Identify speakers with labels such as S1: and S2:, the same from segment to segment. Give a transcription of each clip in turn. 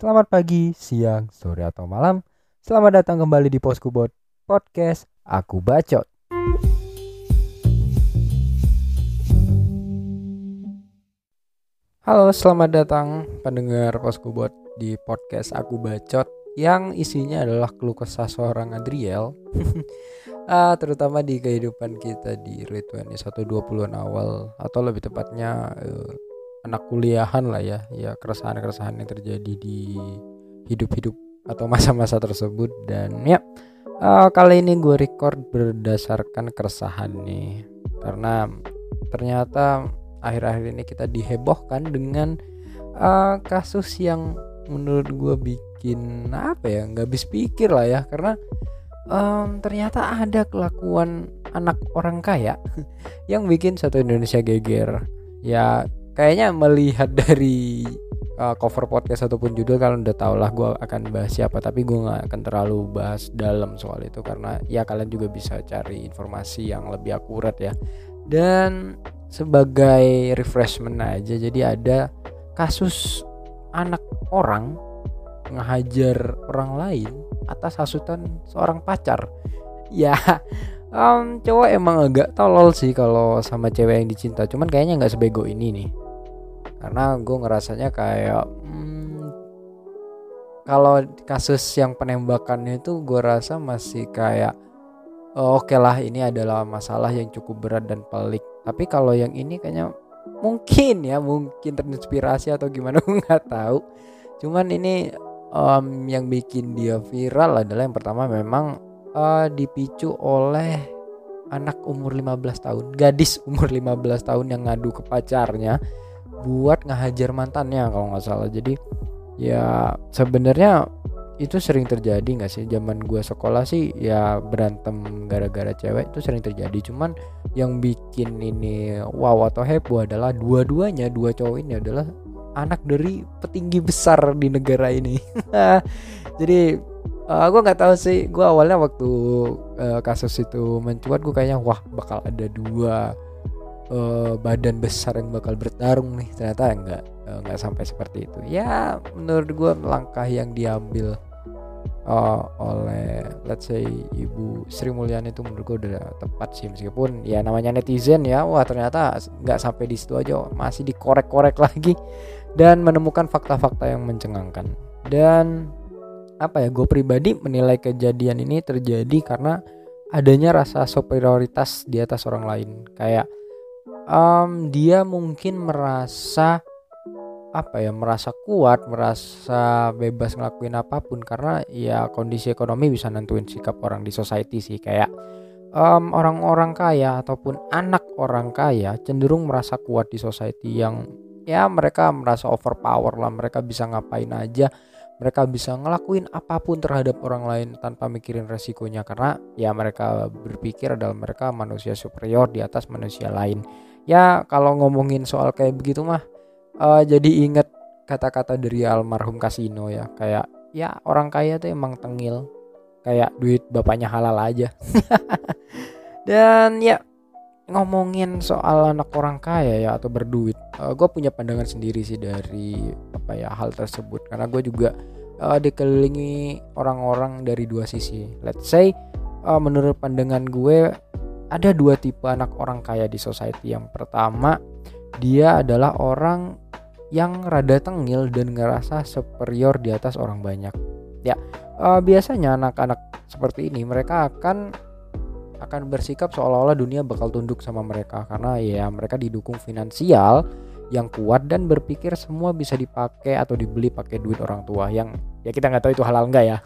S1: Selamat pagi, siang, sore atau malam. Selamat datang kembali di Poskubot Podcast Aku Bacot. Halo, selamat datang pendengar Poskubot di podcast Aku Bacot yang isinya adalah keluh kesah seorang Adriel. ah, terutama di kehidupan kita di late 20 atau 20-an awal atau lebih tepatnya uh, anak kuliahan lah ya ya keresahan-keresahan yang terjadi di hidup-hidup atau masa-masa tersebut. Dan ya uh, kali ini gue record berdasarkan keresahan nih. Karena ternyata akhir-akhir ini kita dihebohkan dengan uh, kasus yang menurut gue bikin apa ya nggak habis pikir lah ya. Karena um, ternyata ada kelakuan anak orang kaya yang bikin satu Indonesia geger. Ya kayaknya melihat dari uh, cover podcast ataupun judul kalian udah tau lah gue akan bahas siapa tapi gue nggak akan terlalu bahas dalam soal itu karena ya kalian juga bisa cari informasi yang lebih akurat ya. Dan sebagai refreshment aja jadi ada kasus anak orang ngehajar orang lain atas hasutan seorang pacar. Ya um, cowok emang agak tolol sih kalau sama cewek yang dicinta cuman kayaknya nggak sebego ini nih karena gue ngerasanya kayak hmm, kalau kasus yang penembakannya itu gue rasa masih kayak oh, oke okay lah ini adalah masalah yang cukup berat dan pelik. Tapi kalau yang ini kayaknya mungkin ya mungkin terinspirasi atau gimana gue nggak tahu. Cuman ini um, yang bikin dia viral adalah yang pertama memang uh, dipicu oleh anak umur 15 tahun gadis umur 15 tahun yang ngadu ke pacarnya buat ngehajar mantannya kalau nggak salah. Jadi ya sebenarnya itu sering terjadi nggak sih? Zaman gue sekolah sih ya berantem gara-gara cewek itu sering terjadi. Cuman yang bikin ini wow atau heboh adalah dua-duanya dua cowok ini adalah anak dari petinggi besar di negara ini. Jadi uh, gue nggak tahu sih. Gue awalnya waktu uh, kasus itu mencuat gue kayaknya wah bakal ada dua uh, badan besar yang bakal bertarung nih. Ternyata enggak enggak uh, sampai seperti itu. Ya menurut gue langkah yang diambil uh, oleh let's say ibu Sri Mulyani itu menurut gue udah tepat sih. Meskipun ya namanya netizen ya wah ternyata nggak sampai di situ aja masih dikorek-korek lagi dan menemukan fakta-fakta yang mencengangkan. Dan apa ya gue pribadi menilai kejadian ini terjadi karena adanya rasa superioritas di atas orang lain. Kayak um, dia mungkin merasa apa ya merasa kuat merasa bebas ngelakuin apa pun karena ya kondisi ekonomi bisa nentuin sikap orang di society sih. Kayak um, orang-orang kaya ataupun anak orang kaya cenderung merasa kuat di society yang ya mereka merasa overpower lah mereka bisa ngapain aja mereka bisa ngelakuin apa pun terhadap orang lain tanpa mikirin resikonya. Karena ya mereka berpikir adalah mereka manusia superior di atas manusia lain ya kalau ngomongin soal kayak begitu mah uh, jadi inget kata-kata dari almarhum Kasino ya. Kayak ya orang kaya tuh emang tengil. Kayak duit bapaknya halal aja. Dan ya ngomongin soal anak orang kaya ya atau berduit uh, gue punya pandangan sendiri sih dari apa ya hal tersebut. Karena gue juga uh, dikelilingi orang-orang dari dua sisi. Let's say uh, menurut pandangan gue ada dua tipe anak orang kaya di society. Yang pertama, dia adalah orang yang rada tengil dan ngerasa superior di atas orang banyak. Ya, uh, biasanya anak-anak seperti ini mereka akan akan bersikap seolah-olah dunia bakal tunduk sama mereka karena ya mereka didukung finansial yang kuat dan berpikir semua bisa dipakai atau dibeli pakai duit orang tua yang ya kita nggak tahu itu halal nggak ya.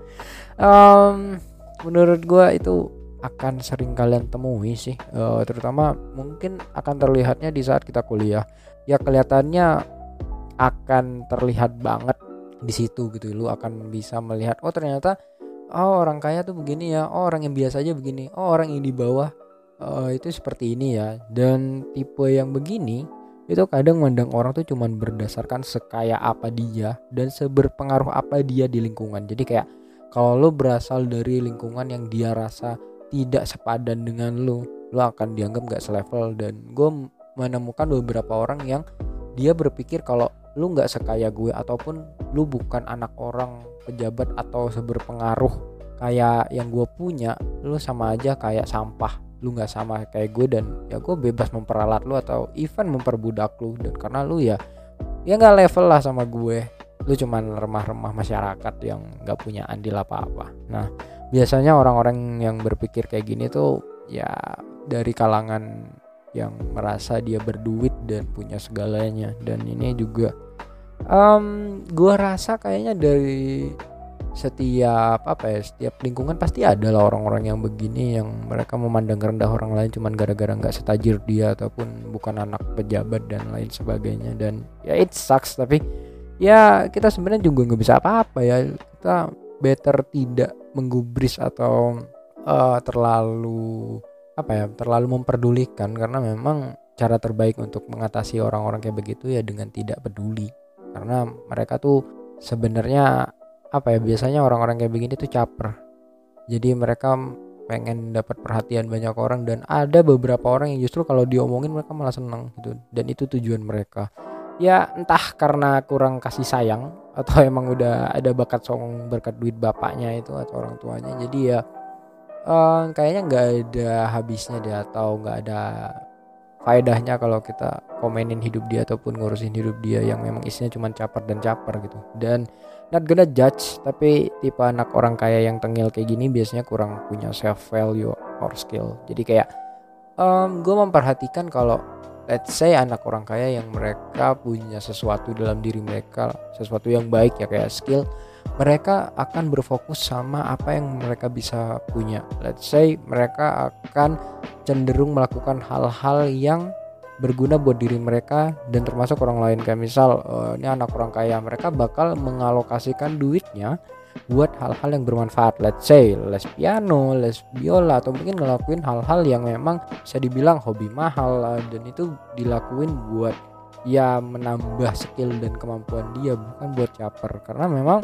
S1: um, menurut gue itu akan sering kalian temui sih. Uh, terutama mungkin akan terlihatnya di saat kita kuliah. Ya kelihatannya akan terlihat banget di situ gitu. Lu akan bisa melihat oh ternyata oh orang kaya tuh begini ya. Oh orang yang biasa aja begini. Oh orang yang di bawah uh, itu seperti ini ya. Dan tipe yang begini itu kadang mandang orang tuh cuman berdasarkan sekaya apa dia dan seberpengaruh apa dia di lingkungan. Jadi kayak kalau lo berasal dari lingkungan yang dia rasa tidak sepadan dengan lo lo akan dianggap gak selevel. Dan gue menemukan beberapa orang yang dia berpikir kalau lu nggak sekaya gue ataupun lu bukan anak orang pejabat atau seberpengaruh kayak yang gue punya lu sama aja kayak sampah. Lu nggak sama kayak gue dan ya gue bebas memperalat lu atau even memperbudak lu. Dan karena lu ya ya nggak level lah sama gue. Lu cuman remah-remah masyarakat yang nggak punya andil apa-apa. Nah biasanya orang-orang yang berpikir kayak gini tuh ya dari kalangan yang merasa dia berduit dan punya segalanya. Dan ini juga um, gue rasa kayaknya dari setiap apa ya setiap lingkungan pasti ada lah orang-orang yang begini yang mereka memandang rendah orang lain cuman gara-gara nggak setajir dia ataupun bukan anak pejabat dan lain sebagainya. Dan ya it sucks tapi ya kita sebenarnya juga nggak bisa apa-apa ya. Kita better tidak menggubris atau uh, terlalu apa ya terlalu memperdulikan karena memang cara terbaik untuk mengatasi orang-orang kayak begitu ya dengan tidak peduli. Karena mereka tuh sebenarnya apa ya biasanya orang-orang kayak begini tuh caper. Jadi mereka pengen dapat perhatian banyak orang dan ada beberapa orang yang justru kalau diomongin mereka malah seneng gitu. Dan itu tujuan mereka. Ya entah karena kurang kasih sayang atau emang udah ada bakat song berkat duit bapaknya itu atau orang tuanya. Jadi ya um, kayaknya nggak ada habisnya deh atau nggak ada faedahnya kalau kita komenin hidup dia ataupun ngurusin hidup dia yang memang isinya cuma caper dan caper gitu. Dan not gonna judge tapi tipe anak orang kaya yang tengil kayak gini biasanya kurang punya self value or skill. Jadi kayak um, gue memperhatikan kalau let's say anak orang kaya yang mereka punya sesuatu dalam diri mereka sesuatu yang baik ya kayak skill mereka akan berfokus sama apa yang mereka bisa punya. Let's say mereka akan cenderung melakukan hal-hal yang berguna buat diri mereka dan termasuk orang lain. Kayak misal uh, ini anak orang kaya mereka bakal mengalokasikan duitnya buat hal-hal yang bermanfaat. Let's say les piano, les biola atau mungkin ngelakuin hal-hal yang memang bisa dibilang hobi mahal dan itu dilakuin buat ya menambah skill dan kemampuan dia bukan buat caper. Karena memang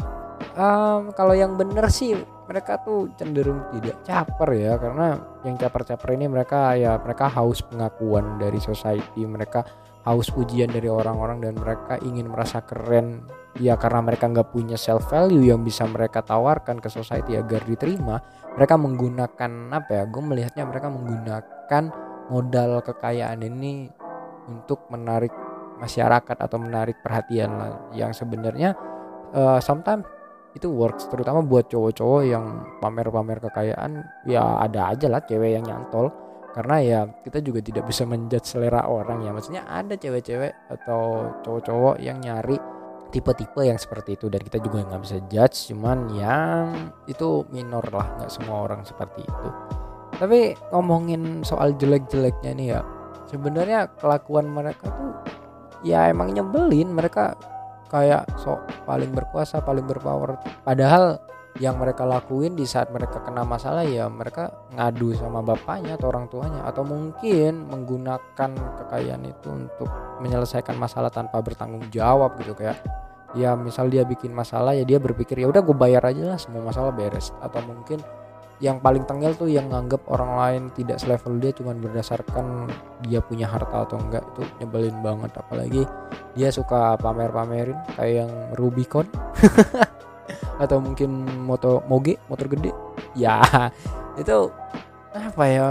S1: um, kalau yang bener sih mereka tuh cenderung tidak caper ya. Karena yang caper-caper ini mereka ya mereka haus pengakuan dari society. Mereka haus pujian dari orang-orang dan mereka ingin merasa keren. Ya karena mereka nggak punya self value yang bisa mereka tawarkan ke society agar diterima mereka menggunakan apa ya gue melihatnya mereka menggunakan modal kekayaan ini untuk menarik masyarakat atau menarik perhatian lah. Yang sebenarnya uh, sometimes itu works terutama buat cowok-cowok yang pamer-pamer kekayaan ya ada aja lah cewek yang nyantol karena ya kita juga tidak bisa menjudge selera orang ya. Maksudnya ada cewek-cewek atau cowok-cowok yang nyari tipe-tipe yang seperti itu. Dan kita juga nggak bisa judge cuman yang itu minor lah. Nggak semua orang seperti itu. Tapi ngomongin soal jelek-jeleknya nih ya. Sebenarnya kelakuan mereka tuh ya emang nyebelin. Mereka kayak sok paling berkuasa paling berpower. Padahal yang mereka lakuin di saat mereka kena masalah ya mereka ngadu sama bapaknya atau orang tuanya. Atau mungkin menggunakan kekayaan itu untuk menyelesaikan masalah tanpa bertanggung jawab gitu kayak ya misal dia bikin masalah ya dia berpikir ya udah gue bayar aja lah semua masalah beres. Atau mungkin yang paling tengil tuh yang nganggap orang lain tidak selevel dia cuman berdasarkan dia punya harta atau enggak itu nyebelin banget. Apalagi dia suka pamer-pamerin kayak yang Rubicon atau mungkin motor moge motor gede. Ya itu apa ya?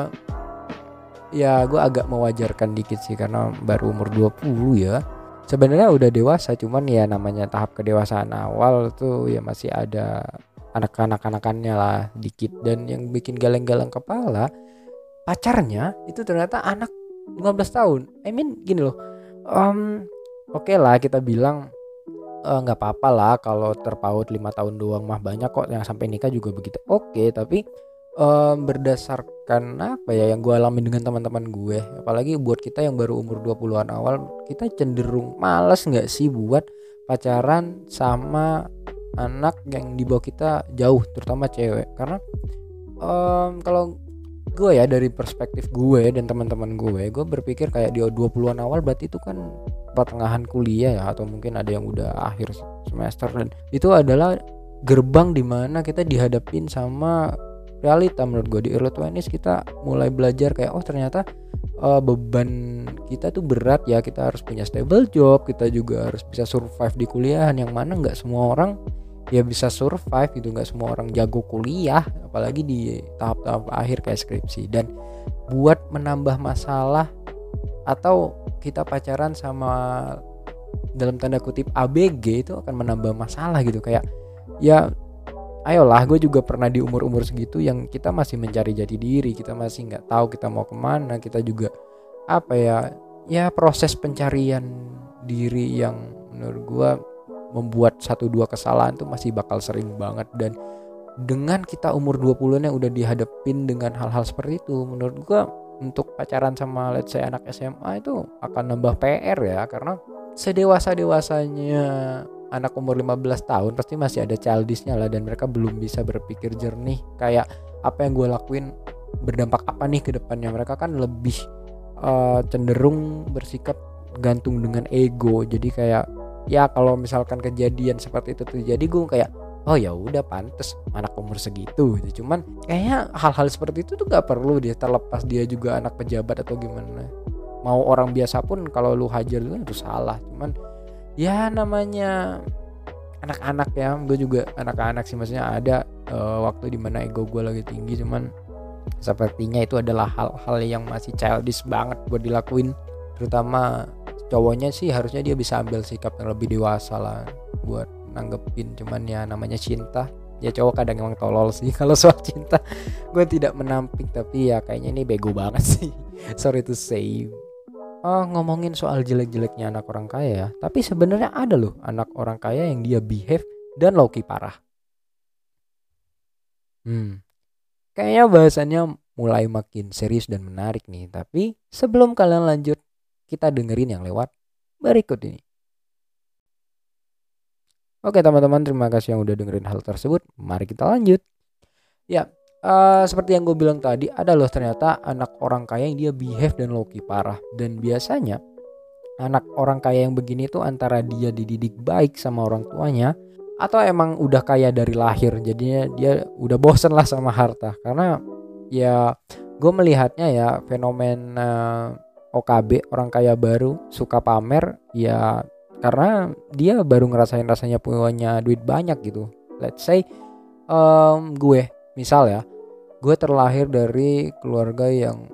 S1: Ya gue agak mewajarkan dikit sih karena baru umur 20 ya. Sebenarnya udah dewasa cuman ya namanya tahap kedewasaan awal tuh ya masih ada anak-anak-anakannya lah dikit. Dan yang bikin galeng-galeng kepala pacarnya itu ternyata anak 15 tahun. I mean gini loh um, oke okay lah kita bilang nggak uh, apa-apa lah kalau terpaut lima tahun doang mah banyak kok yang sampai nikah juga begitu oke okay, tapi um, berdasarkan apa ya yang gue alami dengan teman-teman gue apalagi buat kita yang baru umur 20-an awal kita cenderung males nggak sih buat pacaran sama anak yang di bawah kita jauh terutama cewek? Karena um, kalau gue ya dari perspektif gue dan teman-teman gue gue berpikir kayak di 20-an awal berarti itu kan pertengahan kuliah ya atau mungkin ada yang udah akhir semester. Dan itu adalah gerbang di mana kita dihadapin sama realita. Menurut gue di early 20s kita mulai belajar kayak oh ternyata uh, beban kita tuh berat ya. Kita harus punya stable job. Kita juga harus bisa survive di kuliahan. Yang mana nggak semua orang ya bisa survive gitu. Nggak semua orang jago kuliah apalagi di tahap-tahap akhir kayak skripsi. Dan buat menambah masalah atau kita pacaran sama dalam tanda kutip ABG itu akan menambah masalah gitu. Kayak ya ayolah gue juga pernah di umur-umur segitu yang kita masih mencari jati diri. Kita masih nggak tahu kita mau ke mana. Kita juga apa ya ya proses pencarian diri yang menurut gue membuat satu dua kesalahan tuh masih bakal sering banget. Dan dengan kita umur 20-an yang udah dihadapin dengan hal-hal seperti itu menurut gue untuk pacaran sama let's say anak SMA itu akan nambah PR ya karena sedewasa dewasanya anak umur 15 tahun pasti masih ada childishnya lah dan mereka belum bisa berpikir jernih kayak apa yang gue lakuin berdampak apa nih ke depannya. Mereka kan lebih uh, cenderung bersikap gantung dengan ego. Jadi kayak ya kalau misalkan kejadian seperti itu terjadi gue kayak oh ya udah pantas anak umur segitu gitu. Cuman kayaknya hal-hal seperti itu tuh gak perlu dia terlepas dia juga anak pejabat atau gimana. Mau orang biasa pun kalau lu hajar itu salah. Cuman ya namanya anak-anak ya gue juga anak-anak sih. Maksudnya ada uh, waktu di mana ego gue lagi tinggi. Cuman sepertinya itu adalah hal-hal yang masih childish banget buat dilakuin. Terutama cowoknya sih harusnya dia bisa ambil sikap yang lebih dewasa lah buat nanggepin cuman ya namanya cinta ya cowok kadang emang tolol sih kalau soal cinta gue tidak menampik tapi ya kayaknya ini bego banget sih sorry to say uh, ngomongin soal jelek-jeleknya anak orang kaya, tapi sebenarnya ada loh anak orang kaya yang dia behave dan low parah. Hmm, kayaknya bahasannya mulai makin serius dan menarik nih. Tapi sebelum kalian lanjut, kita dengerin yang lewat berikut ini. Oke teman-teman, terima kasih yang udah dengerin hal tersebut. Mari kita lanjut. Ya, uh, seperti yang gue bilang tadi ada loh ternyata anak orang kaya yang dia behave dan low parah dan biasanya anak orang kaya yang begini tuh antara dia dididik baik sama orang tuanya atau emang udah kaya dari lahir jadinya dia udah bosen lah sama harta karena ya gue melihatnya ya fenomena OKB orang kaya baru suka pamer ya karena dia baru ngerasain rasanya punya duit banyak gitu. Let's say um, gue misal ya gue terlahir dari keluarga yang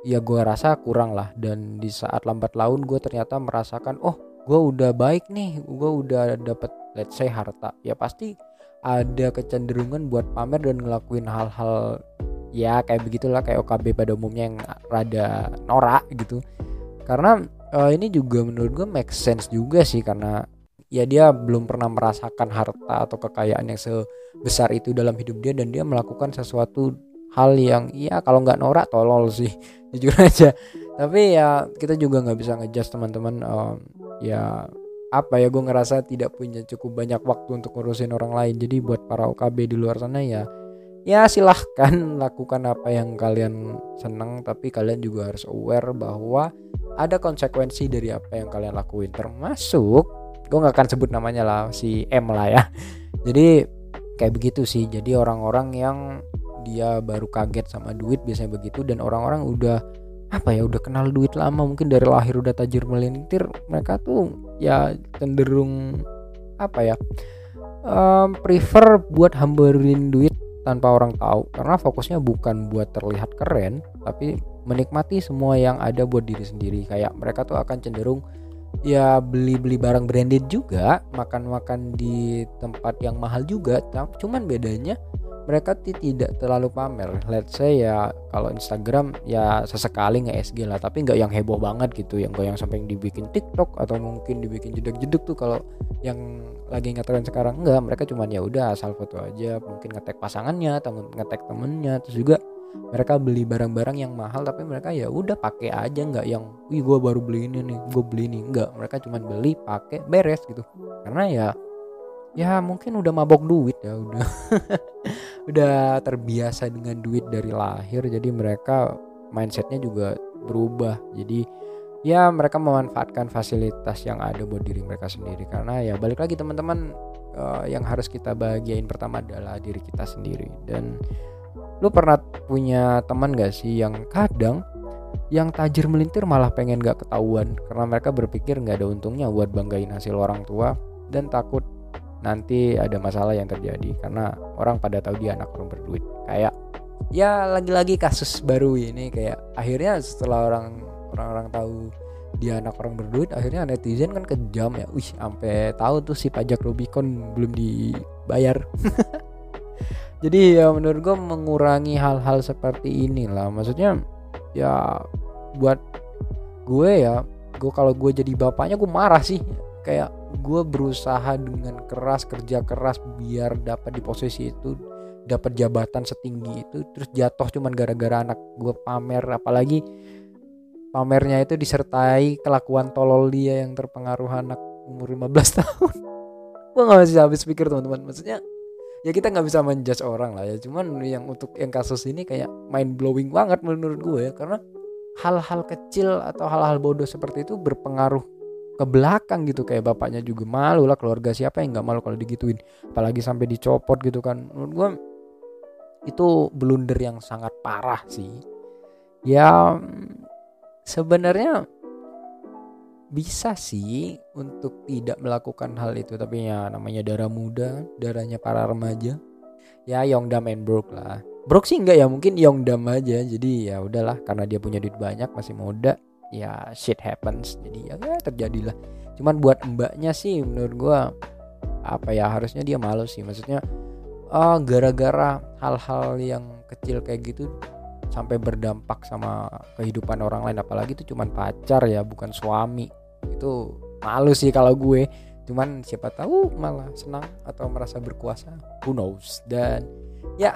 S1: ya gue rasa kurang lah. Dan di saat lambat laun gue ternyata merasakan oh gue udah baik nih gue udah dapet let's say harta. Ya pasti ada kecenderungan buat pamer dan ngelakuin hal-hal ya kayak begitulah kayak OKB pada umumnya yang rada norak gitu. Karena uh, ini juga menurut gue make sense juga sih karena ya dia belum pernah merasakan harta atau kekayaan yang se besar itu dalam hidup dia dan dia melakukan sesuatu hal yang ya kalau nggak norak tolol sih. Jujur aja. Tapi ya kita juga nggak bisa ngejudge teman-teman um, ya apa ya gue ngerasa tidak punya cukup banyak waktu untuk ngurusin orang lain. Jadi buat para OKB di luar sana ya ya silahkan lakukan apa yang kalian seneng tapi kalian juga harus aware bahwa ada konsekuensi dari apa yang kalian lakuin. Termasuk gue nggak akan sebut namanya lah si M lah ya. Jadi kayak begitu sih. Jadi orang-orang yang dia baru kaget sama duit biasanya begitu dan orang-orang udah apa ya udah kenal duit lama mungkin dari lahir udah tajir melintir mereka tuh ya cenderung apa ya um, prefer buat hambarin duit tanpa orang tahu. Karena fokusnya bukan buat terlihat keren tapi menikmati semua yang ada buat diri sendiri. Kayak mereka tuh akan cenderung ya beli-beli barang branded juga makan-makan di tempat yang mahal juga cuman bedanya mereka tidak terlalu pamer. Let's say ya kalau Instagram ya sesekali nge SG lah tapi nggak yang heboh banget gitu yang nggak yang sampai dibikin TikTok atau mungkin dibikin jeduk-jeduk tuh kalau yang lagi ngetren sekarang enggak mereka cuman ya udah asal foto aja mungkin ngetek pasangannya atau ngetek temennya terus juga mereka beli barang-barang yang mahal tapi mereka ya udah pakai aja nggak yang wih gue baru beli ini nih gue beli ini. Nggak mereka cuma beli pakai beres gitu. Karena ya ya mungkin udah mabok duit ya udah udah terbiasa dengan duit dari lahir jadi mereka mindsetnya juga berubah. Jadi ya mereka memanfaatkan fasilitas yang ada buat diri mereka sendiri. Karena ya balik lagi teman-teman uh, yang harus kita bahagiain pertama adalah diri kita sendiri. Dan lu pernah punya teman gak sih yang kadang yang tajir melintir malah pengen gak ketahuan? Karena mereka berpikir nggak ada untungnya buat banggain hasil orang tua dan takut nanti ada masalah yang terjadi. Karena orang pada tahu dia anak orang berduit. Kayak ya lagi-lagi kasus baru ini kayak akhirnya setelah orang orang-orang tahu dia anak orang berduit akhirnya netizen kan kejam ya. Wih sampai tahu tuh si pajak Rubicon belum dibayar jadi ya menurut gue mengurangi hal-hal seperti inilah. Maksudnya ya buat gue ya gue kalau gue jadi bapaknya gue marah sih. Kayak gue berusaha dengan keras kerja keras biar dapat di posisi itu dapat jabatan setinggi itu terus jatuh cuman gara-gara anak gue pamer. Apalagi pamernya itu disertai kelakuan tolol dia yang terpengaruh anak umur 15 tahun. Gue gak bisa habis pikir teman-teman. Maksudnya ya kita nggak bisa menjudge orang lah ya. Cuman yang untuk yang kasus ini kayak mind blowing banget menurut gue ya. Karena hal-hal kecil atau hal-hal bodoh seperti itu berpengaruh ke belakang gitu. Kayak bapaknya juga malu lah keluarga siapa yang nggak malu kalau digituin. Apalagi sampai dicopot gitu kan. Menurut gue itu blunder yang sangat parah sih. Ya sebenarnya bisa sih untuk tidak melakukan hal itu tapi ya namanya darah muda darahnya para remaja. Ya Yongdam and Brook lah. Brook sih enggak ya mungkin Yongdam aja. Jadi ya udahlah karena dia punya duit banyak masih muda ya shit happens. Jadi ya, ya terjadilah. Cuman buat mbaknya sih menurut gua apa ya harusnya dia malu sih. Maksudnya oh, gara-gara hal-hal yang kecil kayak gitu sampai berdampak sama kehidupan orang lain. Apalagi itu cuman pacar ya bukan suami itu malu sih kalau gue. Cuman siapa tahu malah senang atau merasa berkuasa. Who knows? Dan ya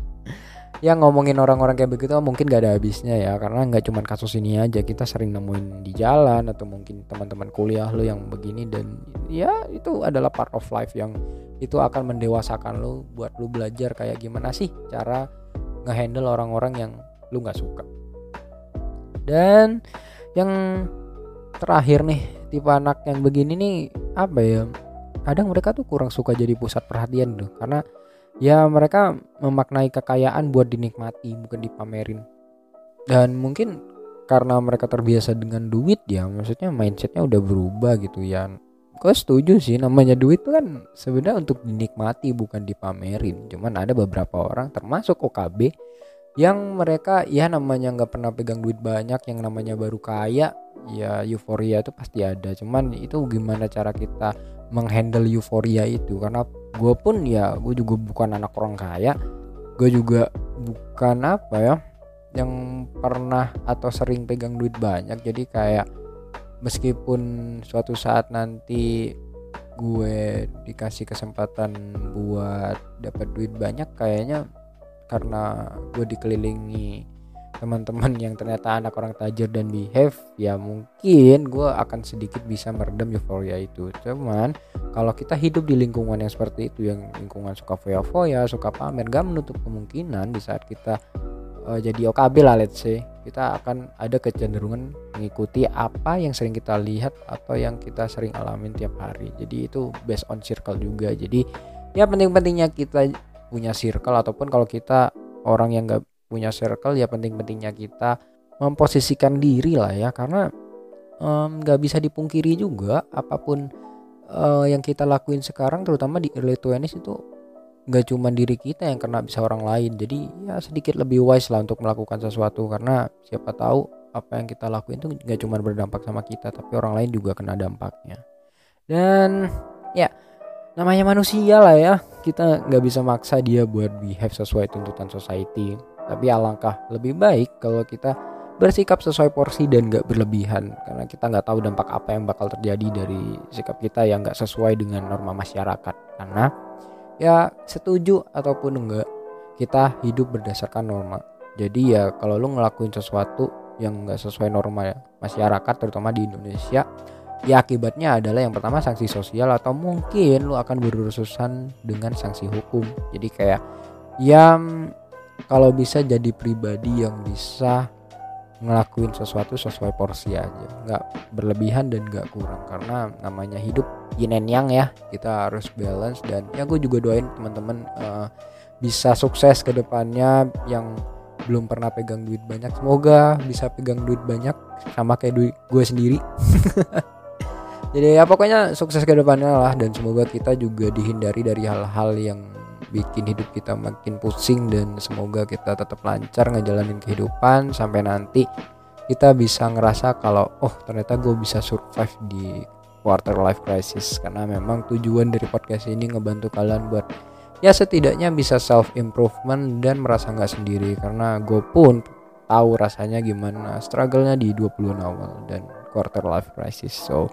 S1: ya ngomongin orang-orang kayak begitu mungkin gak ada habisnya ya. Karena nggak cuma kasus ini aja. Kita sering nemuin di jalan atau mungkin teman-teman kuliah lo yang begini. Dan ya itu adalah part of life yang itu akan mendewasakan lo buat lo belajar kayak gimana sih cara ngehandle orang-orang yang lo nggak suka. Dan yang terakhir nih tipe anak yang begini nih apa ya kadang mereka tuh kurang suka jadi pusat perhatian tuh karena ya mereka memaknai kekayaan buat dinikmati bukan dipamerin. Dan mungkin karena mereka terbiasa dengan duit ya maksudnya mindsetnya udah berubah gitu ya. Gue setuju sih namanya duit tuh kan sebenarnya untuk dinikmati bukan dipamerin. Cuman ada beberapa orang termasuk OKB yang mereka ya namanya nggak pernah pegang duit banyak yang namanya baru kaya ya euforia itu pasti ada. Cuman itu gimana cara kita menghandle euforia itu? Karena gue pun ya gue juga bukan anak orang kaya. Gue juga bukan apa ya yang pernah atau sering pegang duit banyak. Jadi kayak meskipun suatu saat nanti gue dikasih kesempatan buat dapat duit banyak kayaknya karena gue dikelilingi teman-teman yang ternyata anak orang tajir dan behave ya mungkin gue akan sedikit bisa meredam euforia itu. Cuman kalau kita hidup di lingkungan yang seperti itu yang lingkungan suka foya-foya suka pamer gak menutup kemungkinan di saat kita uh, jadi OKB lah let's say kita akan ada kecenderungan mengikuti apa yang sering kita lihat atau yang kita sering alamin tiap hari. Jadi itu based on circle juga. Jadi ya penting-pentingnya kita punya circle ataupun kalau kita orang yang gak punya circle ya penting-pentingnya kita memposisikan diri lah ya. Karena nggak um, bisa dipungkiri juga apa pun uh, yang kita lakuin sekarang terutama di early 20s itu nggak cuma diri kita yang kena bisa orang lain. Jadi ya sedikit lebih wise lah untuk melakukan sesuatu. Karena siapa tahu apa yang kita lakuin itu nggak cuma berdampak sama kita tapi orang lain juga kena dampaknya. Dan namanya manusia lah ya. Kita nggak bisa maksa dia buat behave sesuai tuntutan society. Tapi alangkah lebih baik kalau kita bersikap sesuai porsi dan gak berlebihan. Karena kita nggak tahu dampak apa yang bakal terjadi dari sikap kita yang nggak sesuai dengan norma masyarakat. Karena ya setuju ataupun enggak kita hidup berdasarkan norma. Jadi ya kalau lu ngelakuin sesuatu yang nggak sesuai norma masyarakat terutama di Indonesia ya akibatnya adalah yang pertama sanksi sosial atau mungkin lu akan berurusan dengan sanksi hukum. Jadi kayak yang kalau bisa jadi pribadi yang bisa ngelakuin sesuatu sesuai porsi aja. Nggak berlebihan dan nggak kurang. Karena namanya hidup yin and yang ya kita harus balance. Dan ya gue juga doain teman-teman uh, bisa sukses ke depannya yang belum pernah pegang duit banyak. Semoga bisa pegang duit banyak sama kayak duit gue sendiri jadi ya pokoknya sukses ke depannya lah dan semoga kita juga dihindari dari hal-hal yang bikin hidup kita makin pusing dan semoga kita tetap lancar ngejalanin kehidupan sampai nanti kita bisa ngerasa kalau oh ternyata gue bisa survive di quarter life crisis. Karena memang tujuan dari podcast ini ngebantu kalian buat ya setidaknya bisa self improvement dan merasa nggak sendiri. Karena gue pun tahu rasanya gimana struggle-nya di 20 awal dan quarter life crisis. So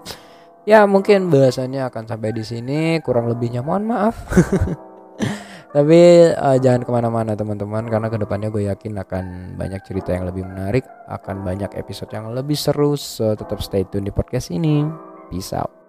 S1: ya mungkin bahasannya akan sampai di sini. Kurang lebihnya mohon maaf. Tapi uh, jangan ke mana-mana teman-teman karena ke depannya gue yakin akan banyak cerita yang lebih menarik akan banyak episode yang lebih seru. So tetap stay tune di podcast ini. Peace out